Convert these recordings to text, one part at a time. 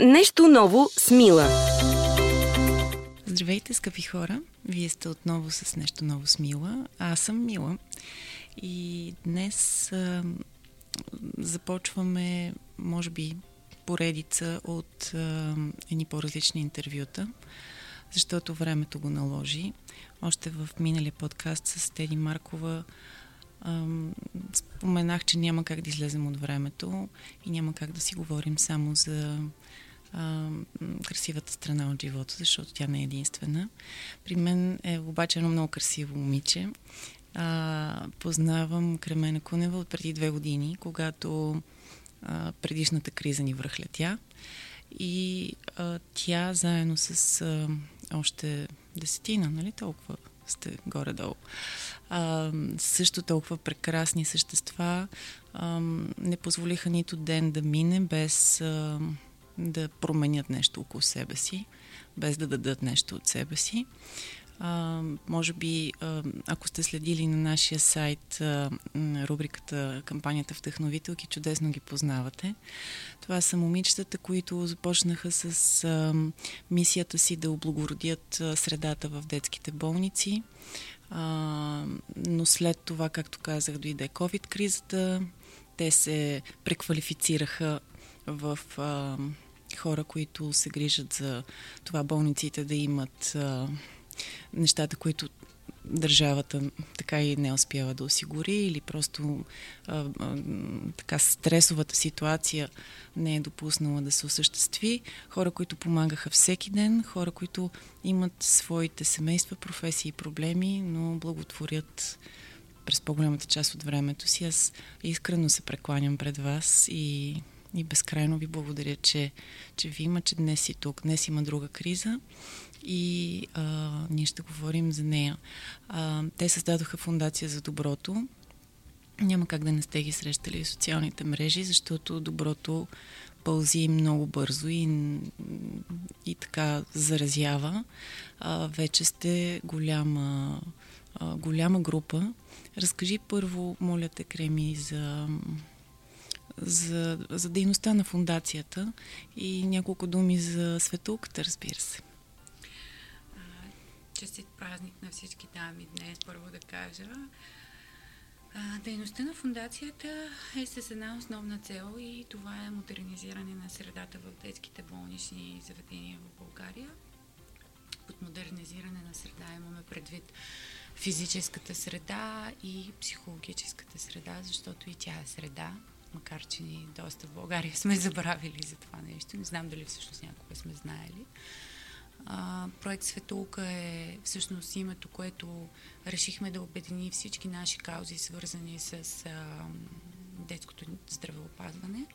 Нещо ново с Мила. Здравейте, скъпи хора! Вие сте отново с Нещо ново с Мила. Аз съм Мила. И днес а, започваме, може би, поредица от а, едни по-различни интервюта, защото времето го наложи. Още в миналия подкаст с Теди Маркова споменах, че няма как да излезем от времето и няма как да си говорим само за а, красивата страна от живота, защото тя не е единствена. При мен е обаче едно много красиво момиче. А, познавам Кремена Кунева от преди две години, когато а, предишната криза ни връхлетя. И а, тя заедно с а, още десетина, нали толкова сте горе-долу, а, също толкова прекрасни същества а, не позволиха нито ден да мине без а, да променят нещо около себе си, без да дадат нещо от себе си. А, може би, ако сте следили на нашия сайт рубриката Кампанията Вдъхновителки, чудесно ги познавате. Това са момичетата, които започнаха с а, мисията си да облагородят средата в детските болници. А, но след това, както казах, дойде COVID-кризата. Те се преквалифицираха в а, хора, които се грижат за това болниците да имат а, нещата, които държавата така и не успява да осигури или просто а, а, така стресовата ситуация не е допуснала да се осъществи. Хора, които помагаха всеки ден, хора, които имат своите семейства, професии и проблеми, но благотворят през по-голямата част от времето си. Аз искрено се прекланям пред вас и, и безкрайно ви благодаря, че, че ви има, че днес си тук. Днес има друга криза и а, ние ще говорим за нея. А, те създадоха фундация за доброто. Няма как да не сте ги срещали в социалните мрежи, защото доброто пълзи много бързо и, и така заразява. А, вече сте голяма, а, голяма група. Разкажи първо, моля те, Креми, за, за, за дейността на фундацията и няколко думи за светулката, разбира се. Честит празник на всички дами днес, първо да кажа. Дейността на фундацията е с една основна цел и това е модернизиране на средата в детските болнични заведения в България. Под модернизиране на среда имаме предвид физическата среда и психологическата среда, защото и тя е среда, макар че ни доста в България сме забравили за това нещо. Не знам дали всъщност някога сме знаели. А, проект Светулка е всъщност името, което решихме да обедини всички наши каузи, свързани с а, детското здравеопазване.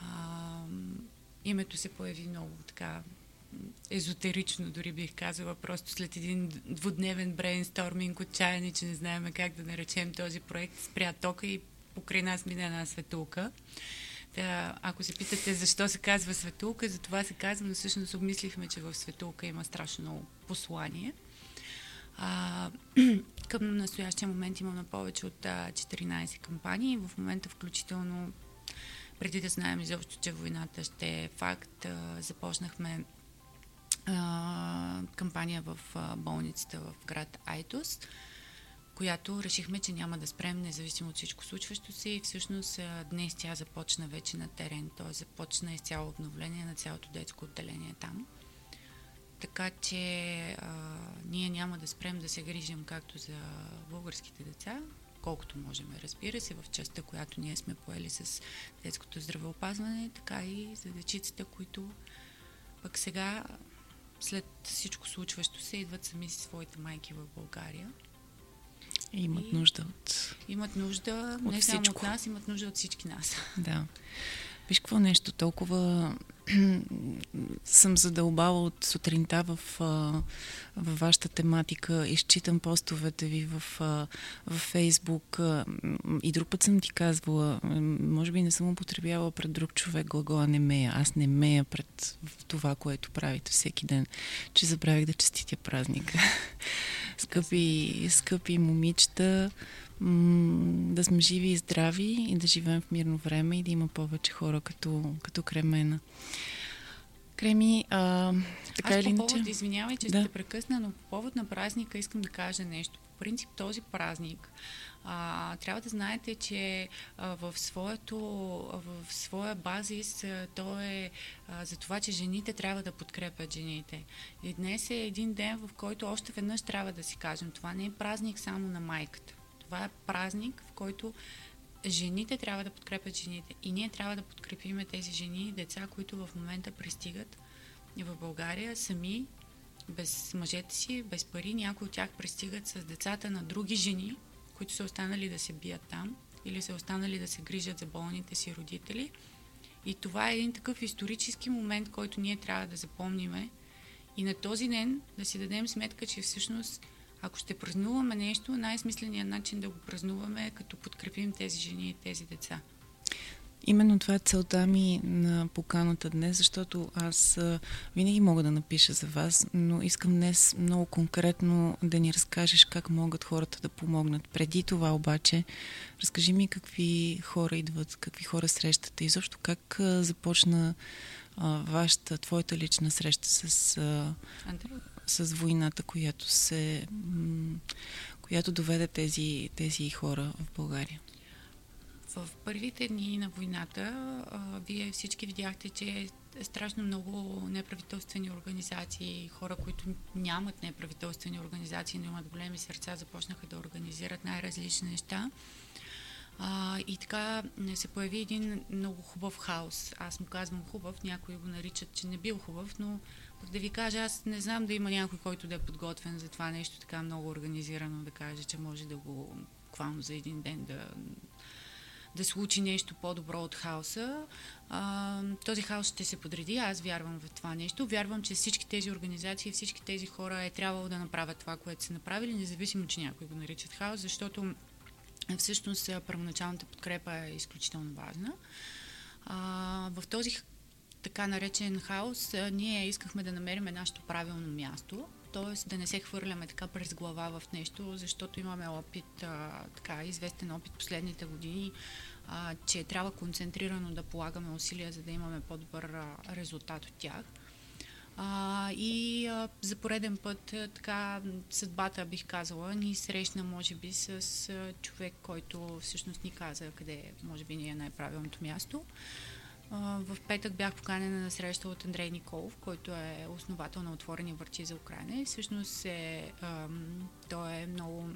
А, името се появи много така езотерично, дори бих казала, просто след един двудневен брейнсторминг, отчаяни, че не знаем как да наречем този проект, спря тока и покрай нас мина една светулка. Та, ако се питате защо се казва светулка, за това се казва, но всъщност обмислихме, че в светулка има страшно послание. А, към настоящия момент имаме повече от а, 14 кампании. В момента включително, преди да знаем изобщо, че войната ще е факт, започнахме а, кампания в болницата в град Айтос която решихме, че няма да спрем, независимо от всичко случващо се. И всъщност днес тя започна вече на терен, т.е. започна изцяло обновление на цялото детско отделение там. Така че а, ние няма да спрем да се грижим както за българските деца, колкото можем, разбира се, в частта, която ние сме поели с детското здравеопазване, така и за дечиците, които пък сега, след всичко случващо се, идват сами си своите майки в България. И имат и нужда от. Имат нужда от не всичко. само от нас, имат нужда от всички нас. Да. Виж какво нещо, толкова съм задълбала от сутринта в, в вашата тематика. Изчитам постовете ви в, в Фейсбук и друг път съм ти казвала, може би не съм употребявала пред друг човек глагола не мея. Аз не мея пред това, което правите всеки ден, че забравих да честитя празника. скъпи, скъпи момичета, да сме живи и здрави и да живеем в мирно време и да има повече хора като, като Кремена. креми, а, така Аз или по повод, иначе... извинявай, че Да. ще те прекъсна, но по повод на празника искам да кажа нещо. По принцип този празник а, трябва да знаете, че а, в, своето, в своя базис а, то е а, за това, че жените трябва да подкрепят жените. И днес е един ден, в който още веднъж трябва да си кажем, това не е празник само на майката. Това е празник, в който жените трябва да подкрепят жените. И ние трябва да подкрепим тези жени и деца, които в момента пристигат в България сами, без мъжете си, без пари. Някои от тях пристигат с децата на други жени, които са останали да се бият там или са останали да се грижат за болните си родители. И това е един такъв исторически момент, който ние трябва да запомниме. И на този ден да си дадем сметка, че всъщност ако ще празнуваме нещо, най-смисленият начин да го празнуваме е като подкрепим тези жени и тези деца. Именно това е целта ми на поканата днес, защото аз винаги мога да напиша за вас, но искам днес много конкретно да ни разкажеш как могат хората да помогнат. Преди това обаче, разкажи ми какви хора идват, какви хора срещате и защо как започна вашата, твоята лична среща с, а, Андрея? С войната, която се която доведе тези, тези хора в България. В първите дни на войната а, вие всички видяхте, че е страшно много неправителствени организации, хора, които нямат неправителствени организации, но имат големи сърца, започнаха да организират най-различни неща. А, и така се появи един много хубав хаос. Аз му казвам хубав, някои го наричат, че не бил хубав, но да ви кажа, аз не знам да има някой, който да е подготвен за това нещо така много организирано, да каже, че може да го буквално за един ден да да случи нещо по-добро от хаоса. А, този хаос ще се подреди. Аз вярвам в това нещо. Вярвам, че всички тези организации, всички тези хора е трябвало да направят това, което са направили, независимо, че някои го наричат хаос, защото всъщност първоначалната подкрепа е изключително важна. А, в този така наречен хаос, ние искахме да намерим нашето правилно място, т.е. да не се хвърляме така през глава в нещо, защото имаме опит, така известен опит последните години, че трябва концентрирано да полагаме усилия, за да имаме по-добър резултат от тях. А, и а, за пореден път а, така съдбата, бих казала, ни срещна, може би, с а, човек, който всъщност ни каза къде може би ни е най-правилното място. В петък бях поканена на среща от Андрей Николов, който е основател на Отворени върти за Украина и всъщност е, той е много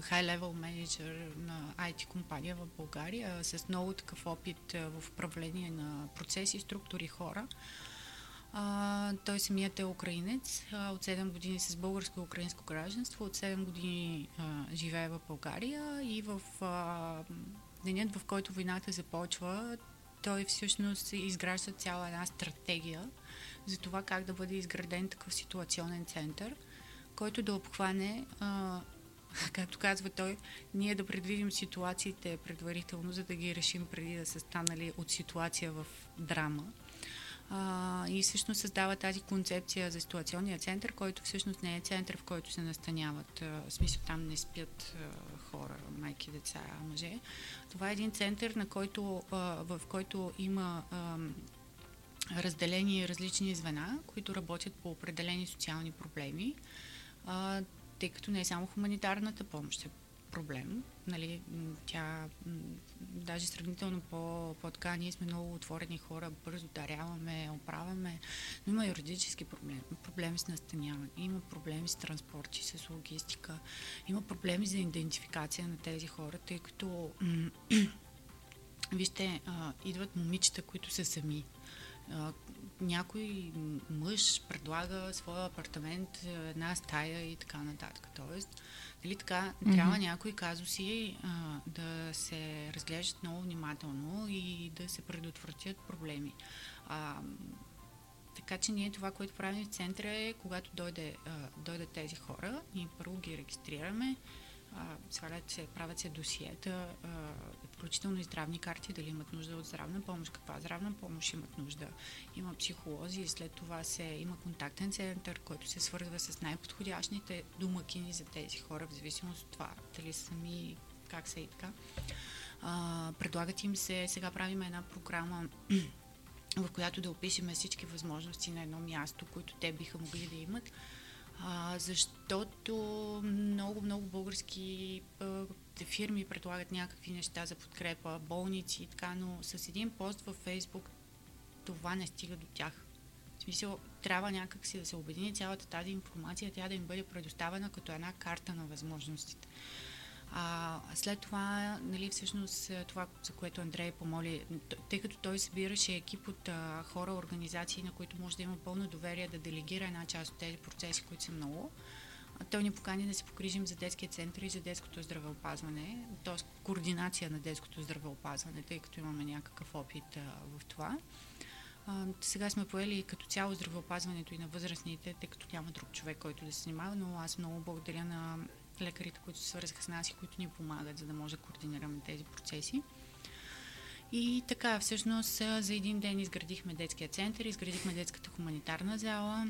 high-level менеджер на IT компания в България с много такъв опит в управление на процеси, структури, хора. А, той самият е украинец, от 7 години с българско и украинско гражданство, от 7 години а, живее в България и в а, денят, в който войната започва, той всъщност изгражда цяла една стратегия за това как да бъде изграден такъв ситуационен център, който да обхване, а, както казва той, ние да предвидим ситуациите предварително, за да ги решим преди да са станали от ситуация в драма. А, и всъщност създава тази концепция за ситуационния център, който всъщност не е център, в който се настаняват. А, в смисъл там не спят а, хора, майки, деца, мъже. Това е един център, на който, а, в който има а, разделени различни звена, които работят по определени социални проблеми, а, тъй като не е само хуманитарната помощ проблем. Нали, тя даже сравнително по, по-така, ние сме много отворени хора, бързо даряваме, оправяме, но има юридически проблеми. Проблеми с настаняване, има проблеми с транспорти, с логистика, има проблеми за идентификация на тези хора, тъй като вижте, идват момичета, които са сами. А, някой мъж предлага своя апартамент, една стая и така нататък. Тоест, Нали така, mm-hmm. трябва някои казуси а, да се разглеждат много внимателно и да се предотвратят проблеми. А, така че ние това, което правим в центъра е, когато дойде, а, дойдат тези хора, ние първо ги регистрираме, а, свалят се, правят се досиета, а, включително и здравни карти, дали имат нужда от здравна помощ, каква здравна помощ имат нужда. Има психолози и след това се има контактен център, който се свързва с най-подходящите домакини за тези хора, в зависимост от това дали сами, как са и така. А, предлагат им се, сега правим една програма в която да опишем всички възможности на едно място, които те биха могли да имат. А, защото много, много български а, фирми предлагат някакви неща за подкрепа, болници и така, но с един пост във Фейсбук това не стига до тях. В смисъл, трябва някак си да се обедини цялата тази информация, тя да им бъде предоставена като една карта на възможностите. А, след това, нали, всъщност, това, за което Андрей помоли, тъй като той събираше екип от а, хора, организации, на които може да има пълно доверие да делегира една част от тези процеси, които са много, той ни покани да се погрижим за детския център и за детското здравеопазване, т.е. координация на детското здравеопазване, тъй като имаме някакъв опит а, в това. А, сега сме поели като цяло здравеопазването и на възрастните, тъй като няма друг човек, който да се занимава, но аз много благодаря на лекарите, които се свързаха с нас и които ни помагат, за да може да координираме тези процеси. И така, всъщност, за един ден изградихме детския център, изградихме детската хуманитарна зала.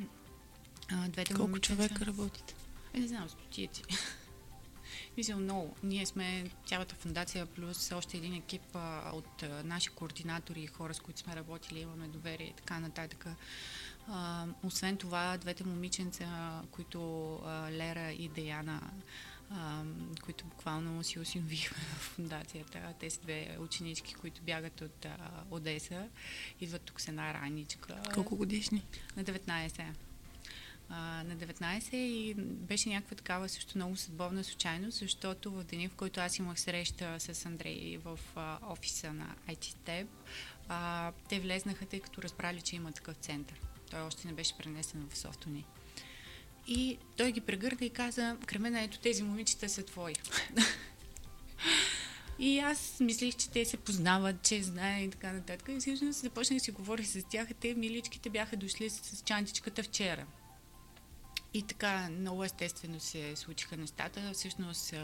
Двете Колко момичета... човека работите? Е, не знам, стотици. Мисля, много. Ние сме цялата фундация, плюс още един екип а, от а, наши координатори и хора, с които сме работили, имаме доверие и така нататък. А, освен това, двете момиченца, които а, Лера и Деяна, а, които буквално си осиновихме в фундацията. Те са две ученички, които бягат от а, Одеса. Идват тук с една раничка. Колко годишни? На 19 а, на 19 и беше някаква такава също много съдбовна случайност, защото в деня, в който аз имах среща с Андрей в а, офиса на IT Step, а, те влезнаха, тъй като разбрали, че има такъв център. Той още не беше пренесен в софто ни. И той ги прегърна и каза, Кремена, ето тези момичета са твои. И аз мислих, че те се познават, че знаят и така нататък. И всъщност започнах да си говоря с тях. Те миличките бяха дошли с чантичката вчера. И така много естествено се случиха нещата. Всъщност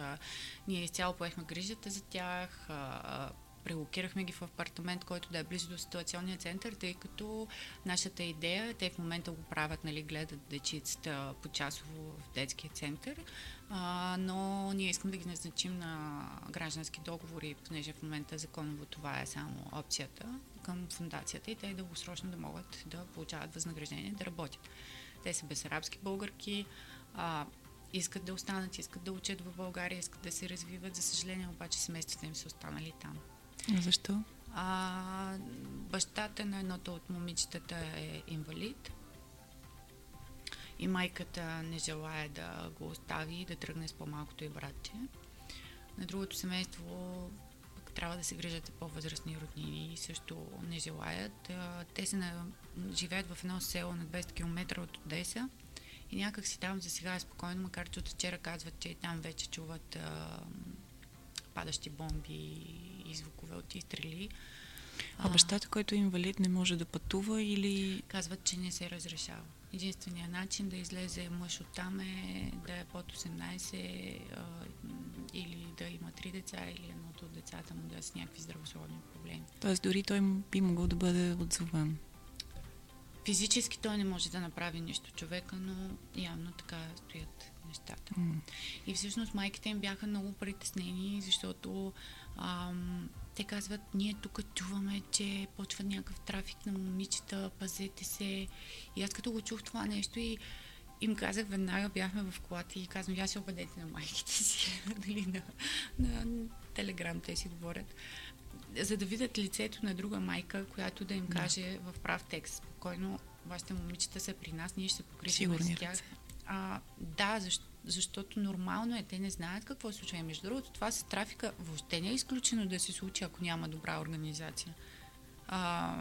ние изцяло поехме грижата за тях, прелокирахме ги в апартамент, който да е близо до ситуационния център, тъй като нашата идея, те в момента го правят, нали, гледат дечицата по часово в детския център, а, но ние искаме да ги назначим на граждански договори, понеже в момента законово това е само опцията към фундацията и те дългосрочно да могат да получават възнаграждение, да работят. Те са безарабски българки, а, искат да останат, искат да учат в България, искат да се развиват. За съжаление, обаче семействата им са останали там. Защо? А, бащата на едното от момичетата е инвалид и майката не желая да го остави и да тръгне с по-малкото и братче. На другото семейство пък трябва да се грижат по-възрастни роднини и също не желаят. Те се на... живеят в едно село на 200 км от Одеса и някак си там за сега е спокойно, макар че от вчера казват, че там вече чуват а, падащи бомби и звукове от изстрели. А бащата, който е инвалид, не може да пътува или... Казват, че не се разрешава. Единственият начин да излезе мъж от там е да е под 18 а, или да има три деца или едното от децата му да е с някакви здравословни проблеми. Тоест дори той би могъл да бъде отзован. Физически той не може да направи нищо човека, но явно така стоят нещата. Mm. И всъщност майките им бяха много притеснени, защото ам, те казват, ние тук чуваме, че почва някакъв трафик на момичета, пазете се. И аз като го чух това нещо и им казах, веднага бяхме в колата и казвам, я се обадете на майките си, нали, на, на, на телеграм те си говорят, за да видят лицето на друга майка, която да им каже да. в прав текст, спокойно, вашите момичета са при нас, ние ще се покритим с тях. А, да, защо, защото нормално е, те не знаят какво се случва. Между другото, това с трафика въобще не е изключено да се случи, ако няма добра организация. А,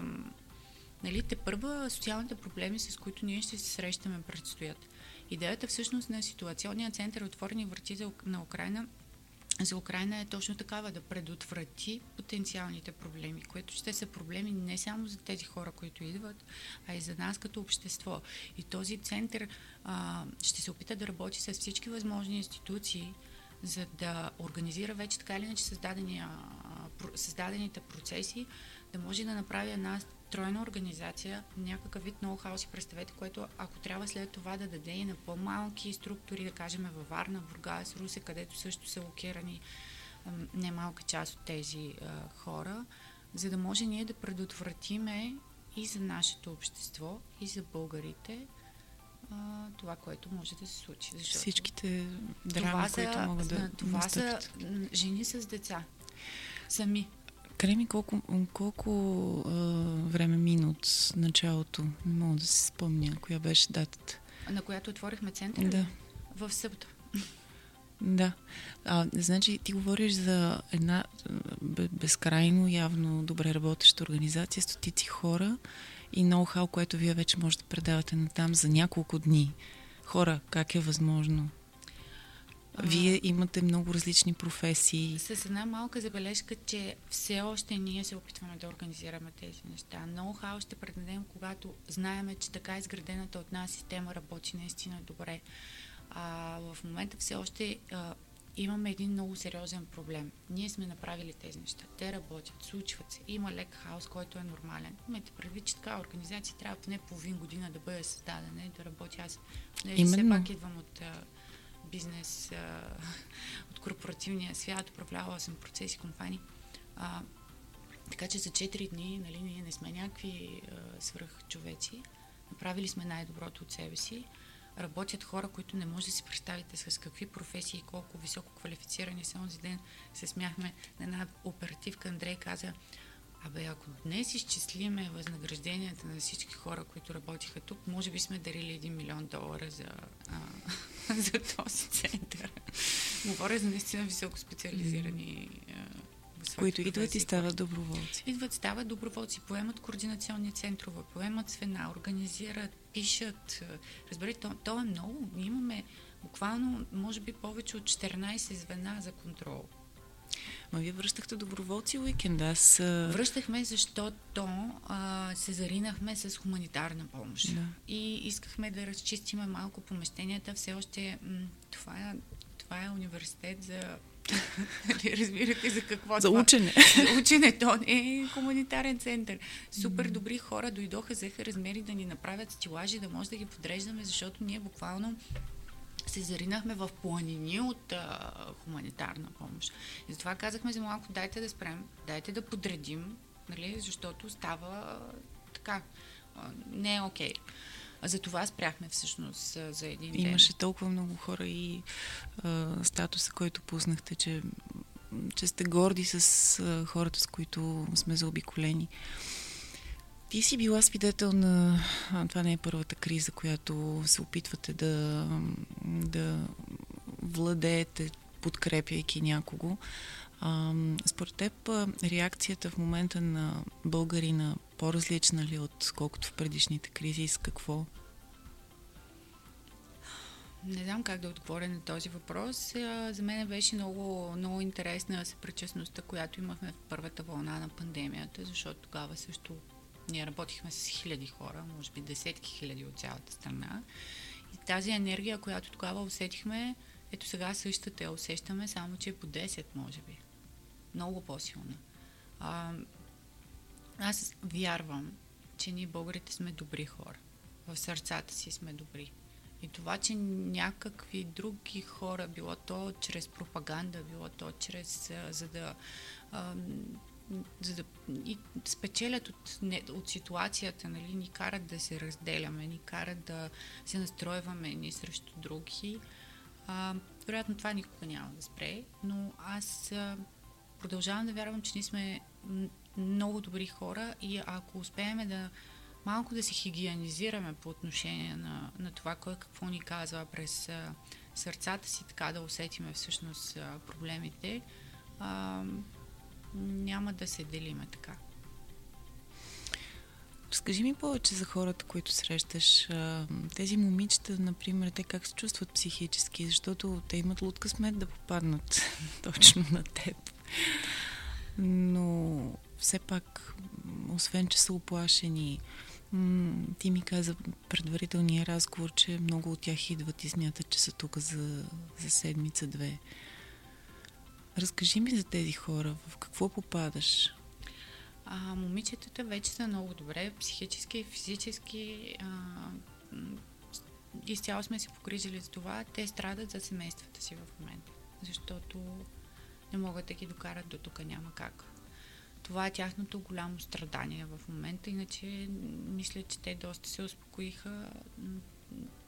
нали, те първа социалните проблеми, с които ние ще се срещаме, предстоят. Идеята всъщност на ситуационния център Отворени врати на Украина за Украина е точно такава, да предотврати потенциалните проблеми, които ще са проблеми не само за тези хора, които идват, а и за нас като общество. И този център а, ще се опита да работи с всички възможни институции, за да организира вече така или иначе създадените процеси, да може да направи една тройна организация, някакъв вид ноу-хау си представете, което ако трябва след това да даде и на по-малки структури, да кажем във Варна, Бургас, Русе, където също са локирани немалка част от тези а, хора, за да може ние да предотвратиме и за нашето общество, и за българите а, това, което може да се случи. Защото Всичките драми, които могат да Това настъпят. са жени с деца. Сами. Креми, колко, колко а, време мина от началото? Не мога да се спомня. Коя беше датата? На която отворихме центъра? Да. В събота. Да. А, значи ти говориш за една безкрайно, явно добре работеща организация, стотици хора и ноу-хау, което вие вече може да предавате на там за няколко дни. Хора, как е възможно? Вие имате много различни професии. С една малка забележка, че все още ние се опитваме да организираме тези неща. Ноу-хау ще предадем, когато знаеме, че така изградената от нас система работи наистина добре. А, в момента все още а, имаме един много сериозен проблем. Ние сме направили тези неща. Те работят, случват се. Има лек хаос, който е нормален. Имайте предвид, че така организация трябва поне половин година да бъде създадена и да работи. Аз не, все пак идвам от бизнес, а, от корпоративния свят, управлявала съм процеси, компании. А, така че за 4 дни нали, ние не сме някакви свръхчовеци. Направили сме най-доброто от себе си работят хора, които не може да си представите с какви професии и колко високо квалифицирани са. Онзи ден се смяхме на една оперативка. Андрей каза, Абе, ако днес изчислиме възнагражденията на всички хора, които работиха тук, може би сме дарили 1 милион долара за, а, за този център. Говоря за наистина високо специализирани които идват и стават доброволци. Идват, стават доброволци, поемат координационни центрове, поемат звена, организират, пишат. Разберете, то, то е много. Ние имаме буквално, може би, повече от 14 звена за контрол. Ма вие връщахте доброволци уикенд. Аз... Връщахме, защото а, се заринахме с хуманитарна помощ. Да. И искахме да разчистиме малко помещенията. Все още м- това, е, това е университет за Нали, разбирате за какво За учене. За учене. То е хуманитарен център. Супер добри хора дойдоха, взеха размери да ни направят стилажи, да може да ги подреждаме, защото ние буквално се заринахме в планини от а, хуманитарна помощ. И затова казахме за малко, дайте да спрем, дайте да подредим, нали, защото става така. А, не е окей. Okay. За това спряхме всъщност за един ден. Имаше толкова много хора и а, статуса, който пуснахте, че, че сте горди с а, хората, с които сме заобиколени. Ти си била свидетел на... Това не е първата криза, която се опитвате да, да владеете, подкрепяйки някого. А, според теб реакцията в момента на българина по-различна ли от колкото в предишните кризи и с какво? Не знам как да отговоря на този въпрос. За мен беше много, много интересна съпричастността, която имахме в първата вълна на пандемията, защото тогава също ние работихме с хиляди хора, може би десетки хиляди от цялата страна. И тази енергия, която тогава усетихме, ето сега същата я усещаме, само че е по 10, може би много по-силна. А, аз вярвам, че ние българите сме добри хора. В сърцата си сме добри. И това, че някакви други хора, било то чрез пропаганда, било то чрез, за да, за да и спечелят от, не, от ситуацията, нали, ни карат да се разделяме, ни карат да се настройваме ни срещу други. А, вероятно това никога няма да спре, но аз а, продължавам да вярвам, че ние сме много добри хора и ако успеем да малко да се хигиенизираме по отношение на, на това, кой какво ни казва през а, сърцата си, така да усетиме всъщност а, проблемите, а, няма да се делиме така. Разкажи ми повече за хората, които срещаш. Тези момичета, например, те как се чувстват психически, защото те имат лудка смет да попаднат точно на теб. Но все пак, освен че са оплашени, ти ми каза предварителния разговор, че много от тях идват и смятат, че са тук за, за седмица-две. Разкажи ми за тези хора. В какво попадаш? А, момичетата вече са много добре, психически и физически. А, изцяло сме се погрижили за това. Те страдат за семействата си в момента, защото не могат да ги докарат до тук, няма как. това е тяхното голямо страдание в момента. Иначе мисля, че те доста се успокоиха.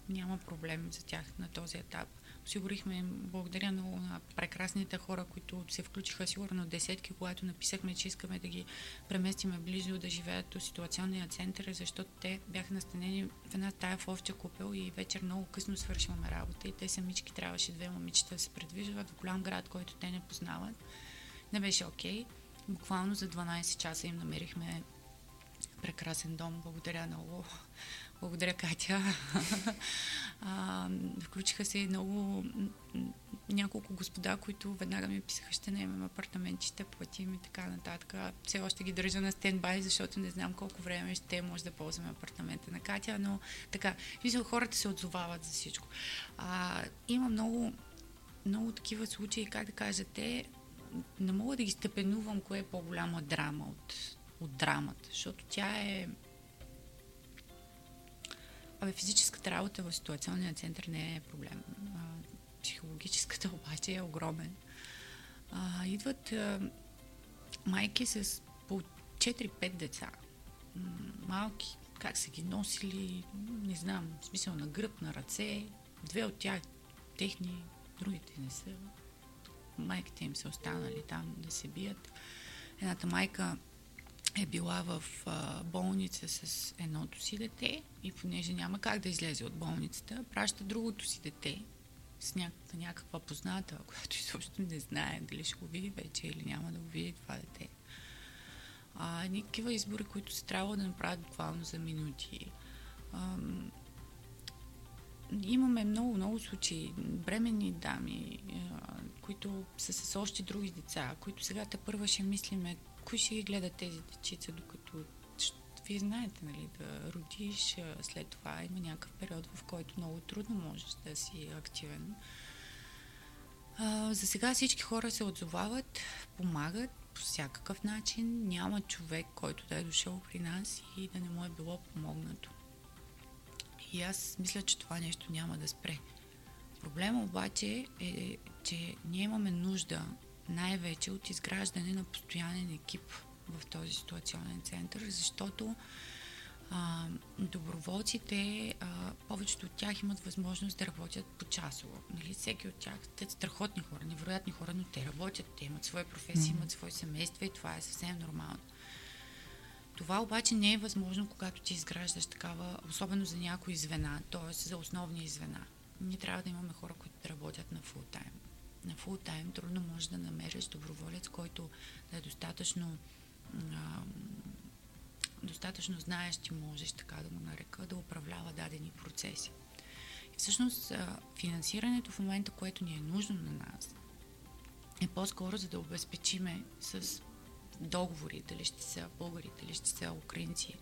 Няма проблем за тях на този етап. Осигурихме благодаря много на прекрасните хора, които се включиха сигурно десетки, когато написахме, че искаме да ги преместиме близо да живеят до ситуационния център, защото те бяха настанени в една стая в овча купел и вечер много късно свършваме работа и те самички трябваше две момичета да се предвижват в голям град, който те не познават. Не беше окей. Okay. Буквално за 12 часа им намерихме прекрасен дом. Благодаря много. Благодаря, Катя. а, включиха се много няколко господа, които веднага ми писаха, ще наемем апартаменти, ще платим и така нататък. Все още ги държа на стендбай, защото не знам колко време ще може да ползваме апартамента на Катя, но така, мисля, хората се отзовават за всичко. А, има много, много такива случаи, как да кажа, те не мога да ги степенувам кое е по-голяма драма от, от драмата, защото тя е Физическата работа в ситуационния център не е проблем. А, психологическата обаче е огромен. А, идват а, майки с по 4-5 деца. Малки, как са ги носили, не знам, в смисъл на гръб, на ръце. Две от тях техни, другите не са. Майките им са останали там да се бият. Едната майка е била в болница с едното си дете и понеже няма как да излезе от болницата, праща другото си дете с някаква, някаква позната, която изобщо не знае дали ще го види вече или няма да го види това дете. А, такива избори, които се трябва да направят буквално за минути. А, имаме много, много случаи. Бременни дами, а, които са с още други деца, които сега те първа ще мислиме кой ще ги гледа тези дечица, докато вие знаете, нали, да родиш, след това има някакъв период, в който много трудно можеш да си активен. А, за сега всички хора се отзовават, помагат по всякакъв начин. Няма човек, който да е дошъл при нас и да не му е било помогнато. И аз мисля, че това нещо няма да спре. Проблема обаче е, че ние имаме нужда най-вече от изграждане на постоянен екип в този ситуационен център, защото а, доброволците, а, повечето от тях имат възможност да работят по-часово. Нали? Всеки от тях, те са страхотни хора, невероятни хора, но те работят, те имат своя професия, mm-hmm. имат свои семейства и това е съвсем нормално. Това обаче не е възможно, когато ти изграждаш такава, особено за някои звена, т.е. за основни звена. Ние трябва да имаме хора, които да работят на фул тайм на фул тайм трудно можеш да намериш доброволец, който да е достатъчно а, достатъчно знаеш, че можеш така да го нарека, да управлява дадени процеси. И всъщност финансирането в момента, което ни е нужно на нас, е по-скоро за да обезпечиме с договори, дали ще са българи, дали ще са украинци.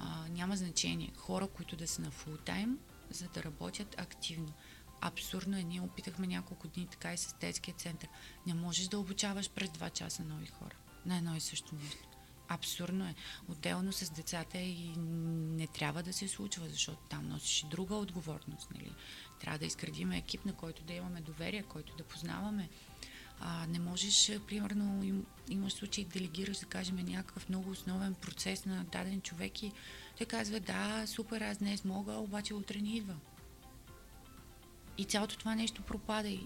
А, няма значение. Хора, които да са на фул тайм, за да работят активно. Абсурдно е. Ние опитахме няколко дни така и с детския център. Не можеш да обучаваш през два часа нови хора на едно и също нещо. Абсурдно е. Отделно с децата и не трябва да се случва, защото там носиш друга отговорност. Нали? Трябва да изградим екип, на който да имаме доверие, който да познаваме. А, не можеш, примерно, им, имаш случай делегираш, да кажем, някакъв много основен процес на даден човек и той казва, да, супер, аз днес мога, обаче утре не идва. И цялото това нещо пропада. И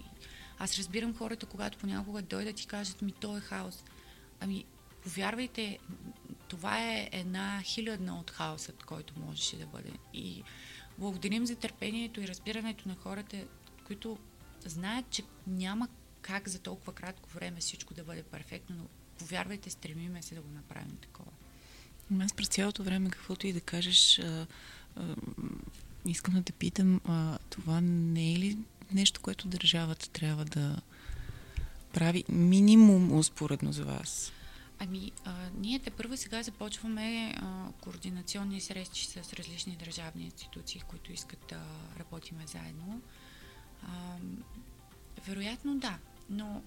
аз разбирам хората, когато понякога дойдат и кажат ми, то е хаос. Ами, повярвайте, това е една хилядна от хаосът, който можеше да бъде. И благодарим за търпението и разбирането на хората, които знаят, че няма как за толкова кратко време всичко да бъде перфектно, но повярвайте, стремиме се да го направим такова. Аз през цялото време, каквото и да кажеш, искам да те питам, а, това не е ли нещо, което държавата трябва да прави минимум успоредно за вас? Ами, а, ние те първо сега започваме а, координационни срещи с различни държавни институции, които искат да работиме заедно. А, вероятно да, но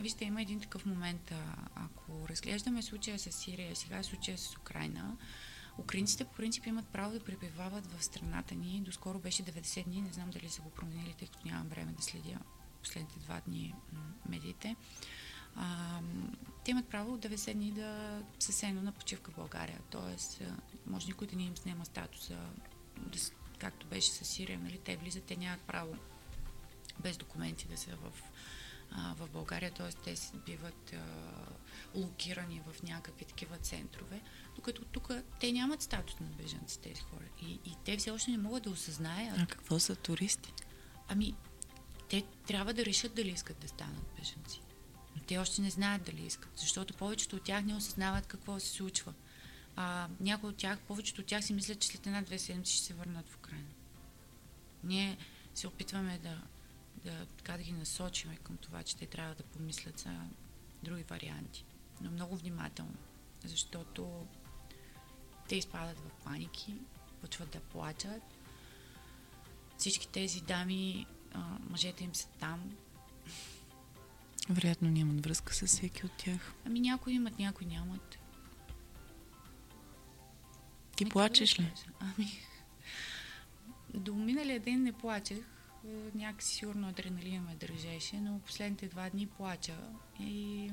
вижте, има един такъв момент. А, ако разглеждаме случая с Сирия, сега случая с Украина, Украинците по принцип имат право да пребивават в страната ни. Доскоро беше 90 дни, не знам дали са го променили, тъй като нямам време да следя последните два дни медиите. А, те имат право 90 дни да са сено на почивка в България. Тоест, може никой да не им снема статуса, да, както беше с Сирия, нали? те влизат, те нямат право без документи да са в, а, в България, т.е. те биват а, локирани в някакви такива центрове, докато тук те нямат статус на бежанци, тези хора. И, и те все още не могат да осъзнаят. А какво са туристи? Ами, те трябва да решат дали искат да станат бежанци. Но те още не знаят дали искат, защото повечето от тях не осъзнават какво се случва. А, някои от тях, повечето от тях си мислят, че след една-две седмици ще се върнат в Украина. Ние се опитваме да, да, така да ги насочим към това, че те трябва да помислят за други варианти. Но много внимателно, защото те изпадат в паники, почват да плачат. Всички тези дами, а, мъжете им са там. Вероятно нямат връзка с всеки от тях. Ами някои имат, някои нямат. Ти не плачеш ли? Ами, до миналия ден не плачех. Някакси сигурно адреналина ме държеше, но последните два дни плача и,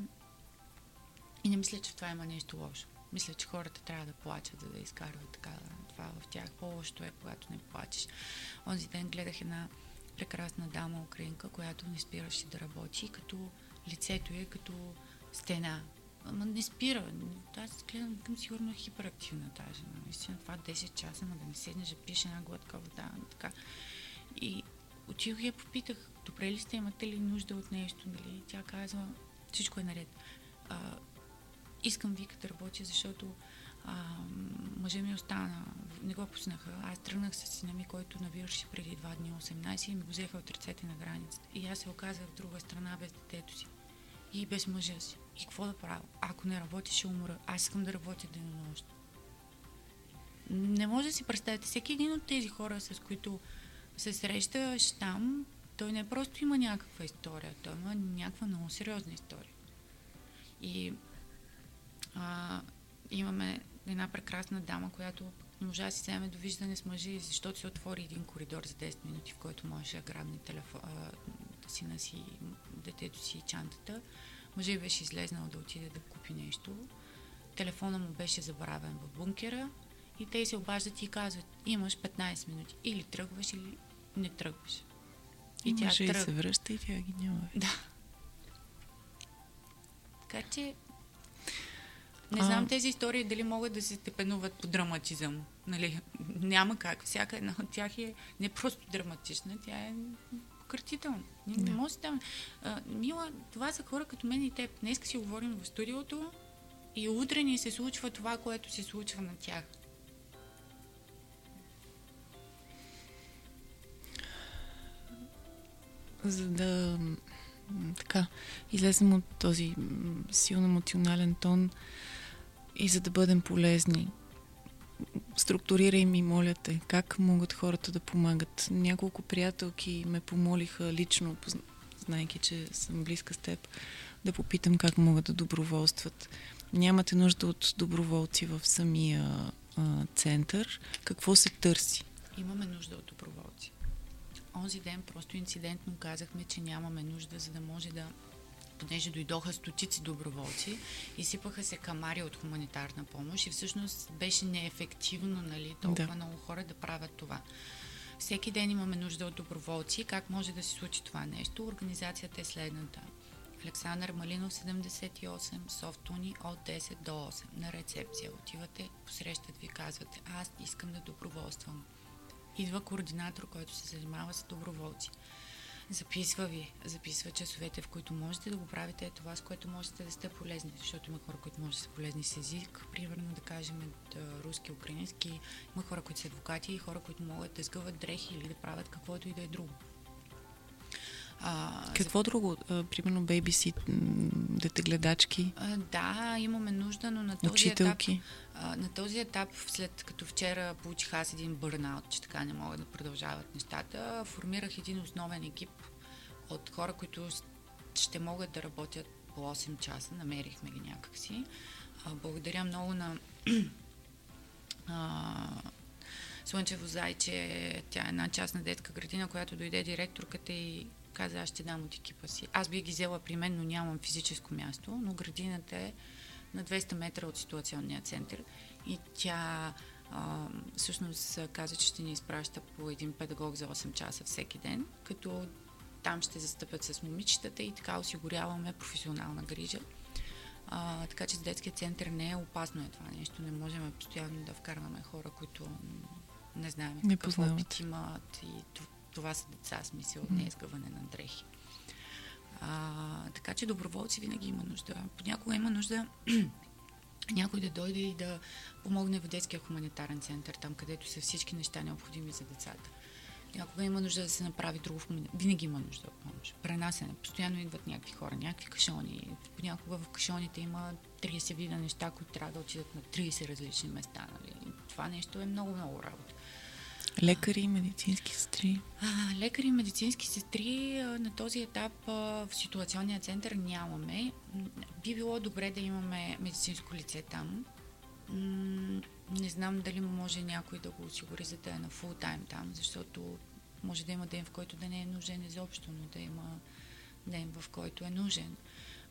и не мисля, че това има нещо лошо. Мисля, че хората трябва да плачат, за да изкарват така това в тях. По-лошото е, когато не плачеш. Онзи ден гледах една прекрасна дама украинка, която не спираше да работи, като лицето е като стена. Ама не спира. Аз гледам към сигурно е хиперактивна тази. Наистина това 10 часа, ама да не седнеш да пише една глътка вода. Така. Отидох я попитах, добре ли сте, имате ли нужда от нещо? Нали? Тя казва, всичко е наред. А, искам вика да работя, защото а, мъжа ми остана, не го пуснаха. Аз тръгнах с сина ми, който навираше преди два дни 18 и ми го взеха от ръцете на границата. И аз се оказах в друга страна без детето си и без мъжа си. И какво да правя? Ако не работя, ще умра. Аз искам да работя денонощно. Не може да си представите, всеки един от тези хора, с които се срещаш там, той не просто има някаква история, той има някаква много сериозна история. И а, имаме една прекрасна дама, която можа да си вземе довиждане с мъжа, защото се отвори един коридор за 10 минути, в който можеше да грабне сина си, детето си и чантата. Мъжът беше излезнал да отиде да купи нещо. Телефона му беше забравен в бункера и те се обаждат и казват, имаш 15 минути. Или тръгваш, или не тръгваш. И, тя тръг... и се връща и тя ги няма. Да. Така че не знам а... тези истории дали могат да се степенуват по драматизъм. Нали? Няма как. Всяка една от тях е не просто драматична, тя е пократителна. Не, не може да... А, мила, това са хора като мен и теб. Днес си говорим в студиото и утре ни се случва това, което се случва на тях. За да така, излезем от този силно емоционален тон и за да бъдем полезни. Структурирай ми, моля те, как могат хората да помагат. Няколко приятелки ме помолиха лично, знайки, че съм близка с теб, да попитам как могат да доброволстват. Нямате нужда от доброволци в самия а, център. Какво се търси? Имаме нужда от доброволци онзи ден просто инцидентно казахме, че нямаме нужда, за да може да понеже дойдоха стотици доброволци, изсипаха се камари от хуманитарна помощ и всъщност беше неефективно, нали, толкова да. много хора да правят това. Всеки ден имаме нужда от доброволци. Как може да се случи това нещо? Организацията е следната. Александър Малинов 78, Софтуни от 10 до 8. На рецепция отивате, посрещат ви, казвате, аз искам да доброволствам идва координатор, който се занимава с доброволци. Записва ви, записва часовете, в които можете да го правите това, с което можете да сте полезни, защото има хора, които може да са полезни с език, примерно да кажем руски, украински, има хора, които са адвокати и хора, които могат да сгъват дрехи или да правят каквото и да е друго. А, Какво за... друго? А, примерно бейбисит, детегледачки? А, да, имаме нужда, но на този Учителки. етап... А, на този етап, след като вчера получих аз един бърнаут, че така не могат да продължават нещата, формирах един основен екип от хора, които ще могат да работят по 8 часа. Намерихме ги някакси. А, благодаря много на а, Слънчево зайче, тя е една частна детска градина, която дойде директорката и каза, аз ще дам от екипа си. Аз би ги взела при мен, но нямам физическо място, но градината е на 200 метра от ситуационния център и тя а, всъщност каза, че ще ни изпраща по един педагог за 8 часа всеки ден, като там ще застъпят с момичетата и така осигуряваме професионална грижа. А, така че с детския център не е опасно е това нещо. Не можем постоянно да вкарваме хора, които не знаем не какъв опит имат и това са деца, смисъл, не е сгъване на дрехи. А, така че доброволци винаги има нужда. Понякога има нужда някой да дойде и да помогне в детския хуманитарен център, там където са всички неща необходими за децата. Някога има нужда да се направи друго в хуманитарен. Винаги има нужда от помощ. Пренасене. Постоянно идват някакви хора, някакви кашони. Понякога в кашоните има 30 вида неща, които трябва да отидат на 30 различни места. Нали? Това нещо е много-много работа. Лекари и медицински сестри? А, лекари и медицински сестри на този етап в ситуационния център нямаме. Би било добре да имаме медицинско лице там. Не знам дали може някой да го осигури, за да е на фул тайм там, защото може да има ден, в който да не е нужен изобщо, но да има ден, в който е нужен.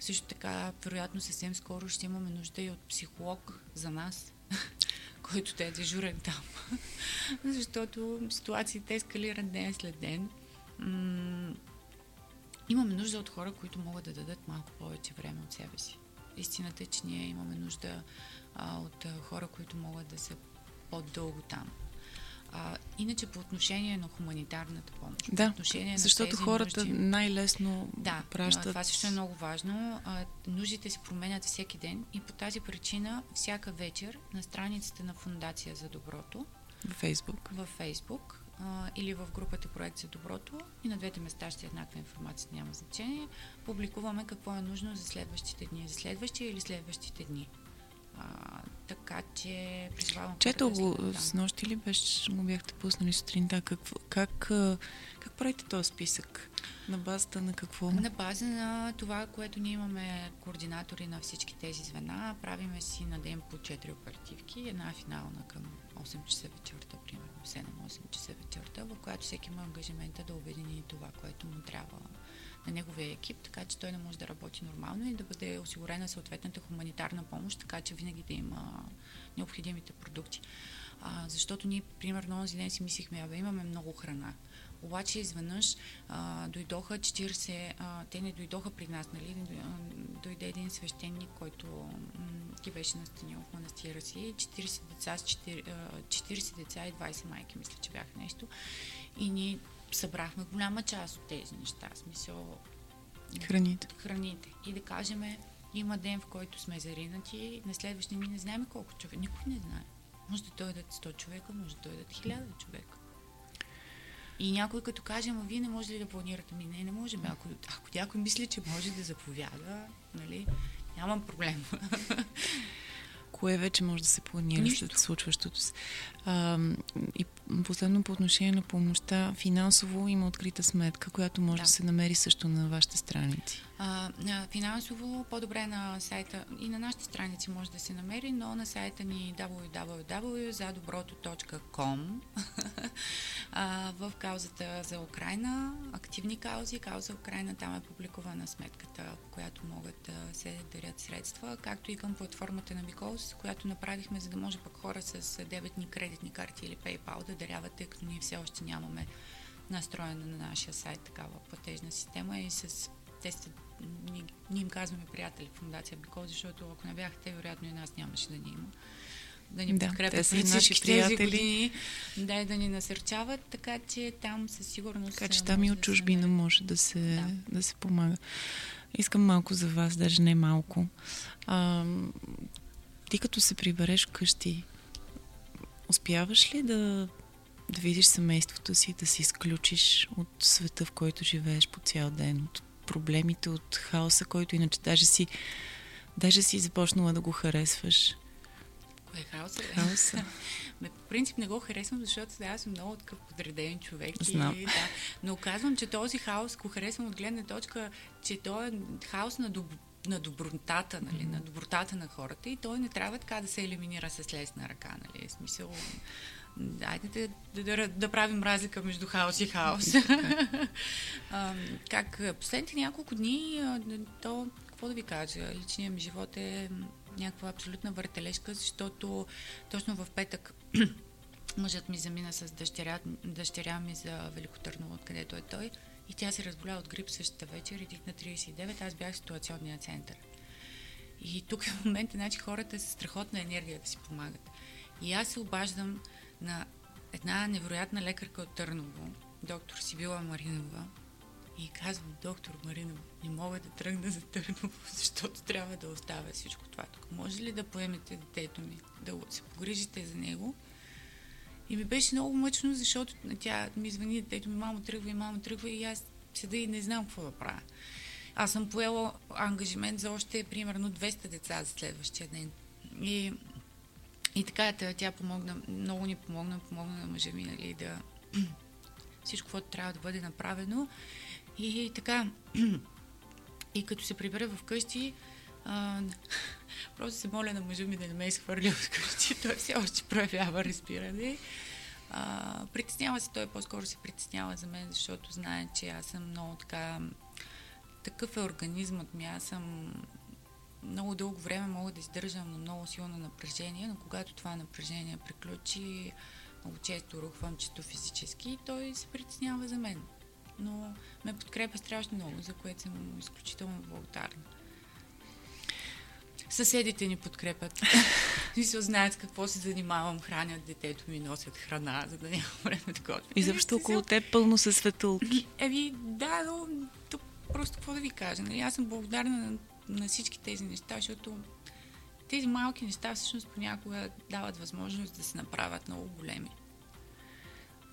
Също така, вероятно, съвсем скоро ще имаме нужда и от психолог за нас, който да е дежурен там. Защото ситуациите ескалират ден след ден. М- имаме нужда от хора, които могат да дадат малко повече време от себе си. Истината е, че ние имаме нужда а, от а, хора, които могат да са по-дълго там. А, иначе по отношение на хуманитарната помощ. Да, по отношение защото на тези хората нужди, най-лесно да, пращат. това също е много важно. А, нуждите се променят всеки ден и по тази причина всяка вечер на страницата на Фундация за доброто в Фейсбук. В Фейсбук а, или в групата Проект за доброто и на двете места ще е еднаква информация, няма значение. Публикуваме какво е нужно за следващите дни, за следващия или следващите дни. А, така че призвавам. Чето го да с нощи ли беше, го бяхте пуснали сутринта. Как, как, как правите този списък? На базата на какво? На база на това, което ние имаме координатори на всички тези звена. Правиме си на ден по 4 оперативки. Една финална към 8 часа вечерта, примерно 7-8 часа вечерта, в която всеки има ангажимента да обедини това, което му трябва на неговия екип, така че той не може да работи нормално и да бъде осигурена съответната хуманитарна помощ, така че винаги да има необходимите продукти. А, защото ние, примерно, онзи ден си мислихме, абе, имаме много храна. Обаче изведнъж а, дойдоха 40, а, те не дойдоха при нас, нали? Дойде един свещеник, който ги беше настанил в манастира си, 40 деца, 4, 40 деца и 20 майки, мисля, че бяха нещо. И ние събрахме голяма част от тези неща. Смисъл, храните. Храните. И да кажем, има ден, в който сме заринати, на следващия ми не знаем колко човека. Никой не знае. Може да дойдат 100 човека, може да дойдат 1000 човека. И някой като каже, ама вие не може ли да планирате? Ми не, не можем. Ако, ако някой мисли, че може да заповяда, нали, нямам проблем. Кое вече може да се планира след случващото се? А, и последно по отношение на помощта, финансово има открита сметка, която може да, да се намери също на вашите страници. Финансово по-добре на сайта и на нашите страници може да се намери, но на сайта ни www.zadobрото.com в каузата за Украина, активни каузи, кауза Украина, там е публикувана сметката, по която могат да се дарят средства, както и към платформата на Биколс, която направихме, за да може пък хора с дебетни кредитни карти или PayPal да даряват, тъй като ние все още нямаме настроена на нашия сайт такава платежна система и с те ние, ние им казваме приятели в Фундация Бикол, защото ако не бяха те, вероятно и нас нямаше да ни има. Да ни да, подкрепят са наши приятели. Години, да, и да ни насърчават, така че там със сигурност... Така че там и от чужбина да може да се, да. да се помага. Искам малко за вас, даже не малко. А, ти като се прибереш вкъщи, успяваш ли да, да видиш семейството си, да се изключиш от света, в който живееш по цял ден, от проблемите, от хаоса, който иначе даже си, даже си започнала да го харесваш. Кое е хаоса? Хаоса. Ме, по принцип не го харесвам, защото сега аз съм много такъв подреден човек. Знам. И, да, но казвам, че този хаос го харесвам от гледна точка, че той е хаос на, доб, на добротата, нали, на добротата на хората и той не трябва така да се елиминира с лесна ръка. Нали, смисъл, Айде да, да, да, правим разлика между хаос и хаос. а, как последните няколко дни, то, какво да ви кажа, личният ми живот е някаква абсолютна въртележка, защото точно в петък мъжът ми замина с дъщеря, дъщеря ми за Велико Търново, откъдето е той. И тя се разболя от грип същата вечер и на 39. Аз бях в ситуационния център. И тук е момента, значи хората са страхотна енергия да си помагат. И аз се обаждам на една невероятна лекарка от Търново, доктор Сибила Маринова, и казвам, доктор Маринова, не мога да тръгна за Търново, защото трябва да оставя всичко това тук. Може ли да поемете детето ми, да се погрижите за него? И ми беше много мъчно, защото тя ми звъни, детето ми, мамо тръгва и мамо тръгва и аз седа и не знам какво да правя. Аз съм поела ангажимент за още примерно 200 деца за следващия ден. И, и така тя помогна, много ни помогна, помогна на мъжа ми, нали, да всичко, което трябва да бъде направено. И, така, и като се прибера вкъщи, просто се моля на мъжа ми да не ме изхвърли от къщи. Той все още проявява разбиране. А, притеснява се, той по-скоро се притеснява за мен, защото знае, че аз съм много така такъв е организмът ми. Аз съм много дълго време мога да издържам на много силно напрежение, но когато това напрежение приключи, много често рухвам чисто физически и той се притеснява за мен. Но ме подкрепя страшно много, за което съм изключително благодарна. Съседите ни подкрепят. се знаят какво се занимавам, хранят детето ми, носят храна, за да няма време да готвя. И защо около теб пълно със светулки. Еви, да, но тук просто какво да ви кажа. Нали? Аз съм благодарна на, на всички тези неща, защото тези малки неща всъщност понякога дават възможност да се направят много големи.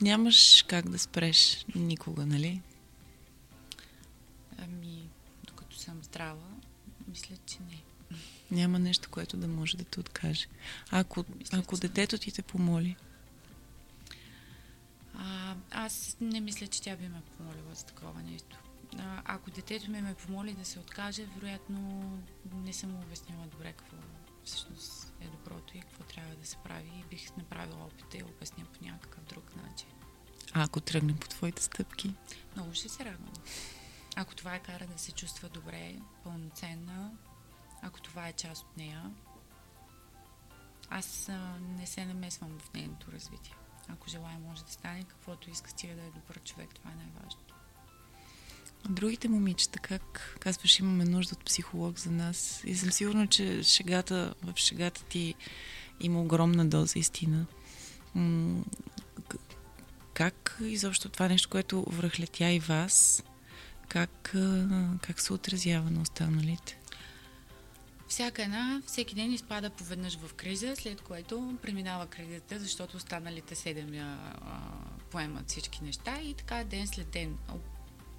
Нямаш как да спреш никога, нали? Ами, докато съм здрава, мисля, че не. Няма нещо, което да може да те откаже. Ако, мисля, ако детето ти те помоли? А, аз не мисля, че тя би ме помолила за такова нещо а, ако детето ми ме помоли да се откаже, вероятно не съм обяснила добре какво всъщност е доброто и какво трябва да се прави и бих направила опита и обясня по някакъв друг начин. А ако тръгнем по твоите стъпки? Много ще се радвам. Ако това е кара да се чувства добре, пълноценна, ако това е част от нея, аз а, не се намесвам в нейното развитие. Ако желая, може да стане каквото иска, стига да е добър човек, това е най-важното. Другите момичета, как казваш, имаме нужда от психолог за нас. И съм сигурна, че шегата, в шегата ти има огромна доза истина. Как изобщо това нещо, което връхлетя и вас, как, как се отразява на останалите? Всяка една, всеки ден изпада поведнъж в криза, след което преминава кризата, защото останалите седем а, поемат всички неща и така ден след ден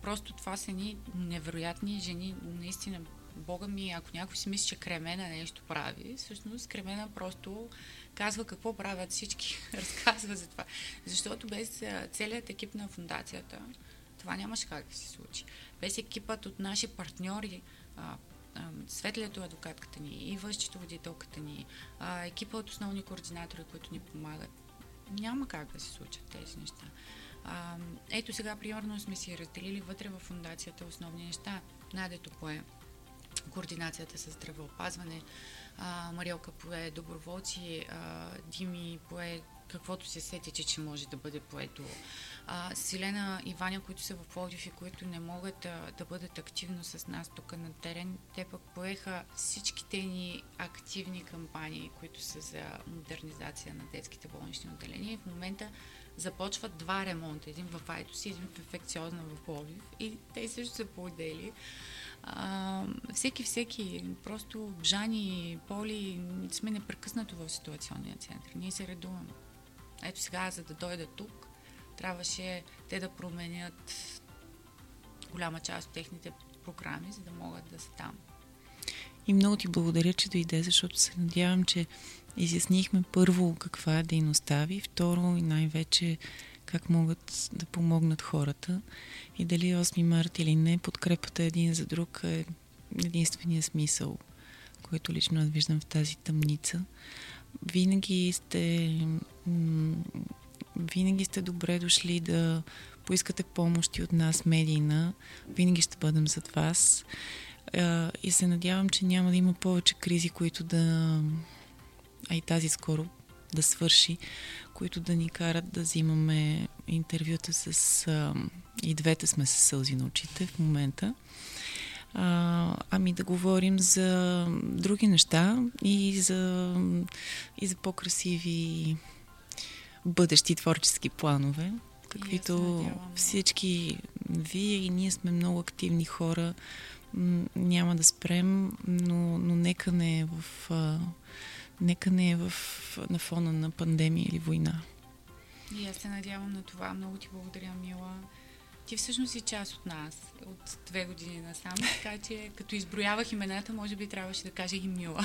Просто това са ни невероятни жени. Наистина, Бога ми, ако някой си мисли, че Кремена нещо прави, всъщност Кремена просто казва какво правят всички, разказва за това. Защото без целият екип на фундацията това нямаше как да се случи. Без екипът от наши партньори, Светлието адвокатката ни, и счетоводителката ни, екипа от основни координатори, които ни помагат, няма как да се случат тези неща. А, ето сега, примерно, сме си разделили вътре в фундацията основни неща. Надето пое координацията с здравеопазване, а, Марилка пое доброволци, а, Дими пое каквото се сетите, че може да бъде поето. А, Силена и Ваня, които са в Пловдив и които не могат а, да бъдат активно с нас тук на терен, те пък поеха всичките ни активни кампании, които са за модернизация на детските болнични отделения. И в момента започват два ремонта. Един в Айтос и един в инфекциозна в Пловдив. И те също са поотдели. А, всеки, всеки, просто Жани, Поли, сме непрекъснато в ситуационния център. Ние се редуваме. Ето сега, за да дойда тук, трябваше те да променят голяма част от техните програми, за да могат да са там. И много ти благодаря, че дойде, защото се надявам, че изяснихме първо каква е дейността ви, второ и най-вече как могат да помогнат хората и дали 8 март или не, подкрепата един за друг е единствения смисъл, който лично аз виждам в тази тъмница. винаги сте винаги сте добре дошли да поискате помощи от нас, медийна. Винаги ще бъдем зад вас. И се надявам, че няма да има повече кризи, които да... А и тази скоро да свърши, които да ни карат да взимаме интервюта с... И двете сме с сълзи на очите в момента. А, ами да говорим за други неща и за, и за по-красиви бъдещи творчески планове, каквито всички вие и ние сме много активни хора. Няма да спрем, но, но нека не е в, нека не е в, на фона на пандемия или война. И аз се надявам на това. Много ти благодаря, Мила. Ти всъщност си част от нас от две години насам, така че като изброявах имената, може би трябваше да кажа и Мила.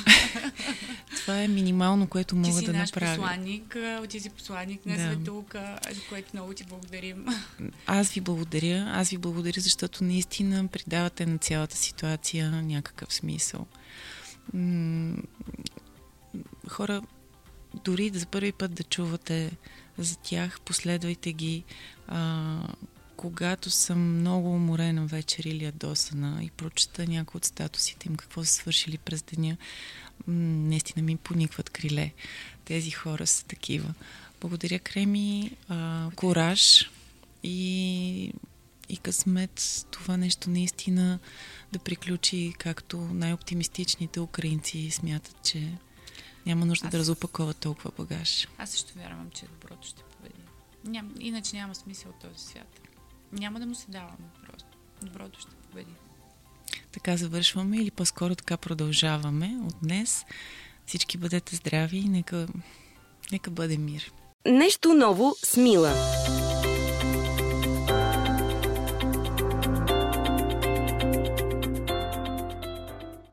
Това е минимално, което мога ти си да наш направя. посланник, ти си посланник на да. Светулка, за което много ти благодарим. Аз ви благодаря. Аз ви благодаря, защото наистина придавате на цялата ситуация някакъв смисъл. Хора, дори за първи път да чувате за тях, последвайте ги. Когато съм много уморена вечер или ядосана и прочета някои от статусите им, какво са свършили през деня, наистина ми поникват криле. Тези хора са такива. Благодаря, Креми, а, кораж и, и късмет това нещо наистина да приключи, както най-оптимистичните украинци смятат, че няма нужда Аз... да разопаковат толкова багаж. Аз също вярвам, че доброто ще победи. Ням, иначе няма смисъл този свят. Няма да му се даваме просто. Доброто ще победи. Така завършваме или по-скоро така продължаваме от днес. Всички бъдете здрави и нека, нека бъде мир. Нещо ново с Мила.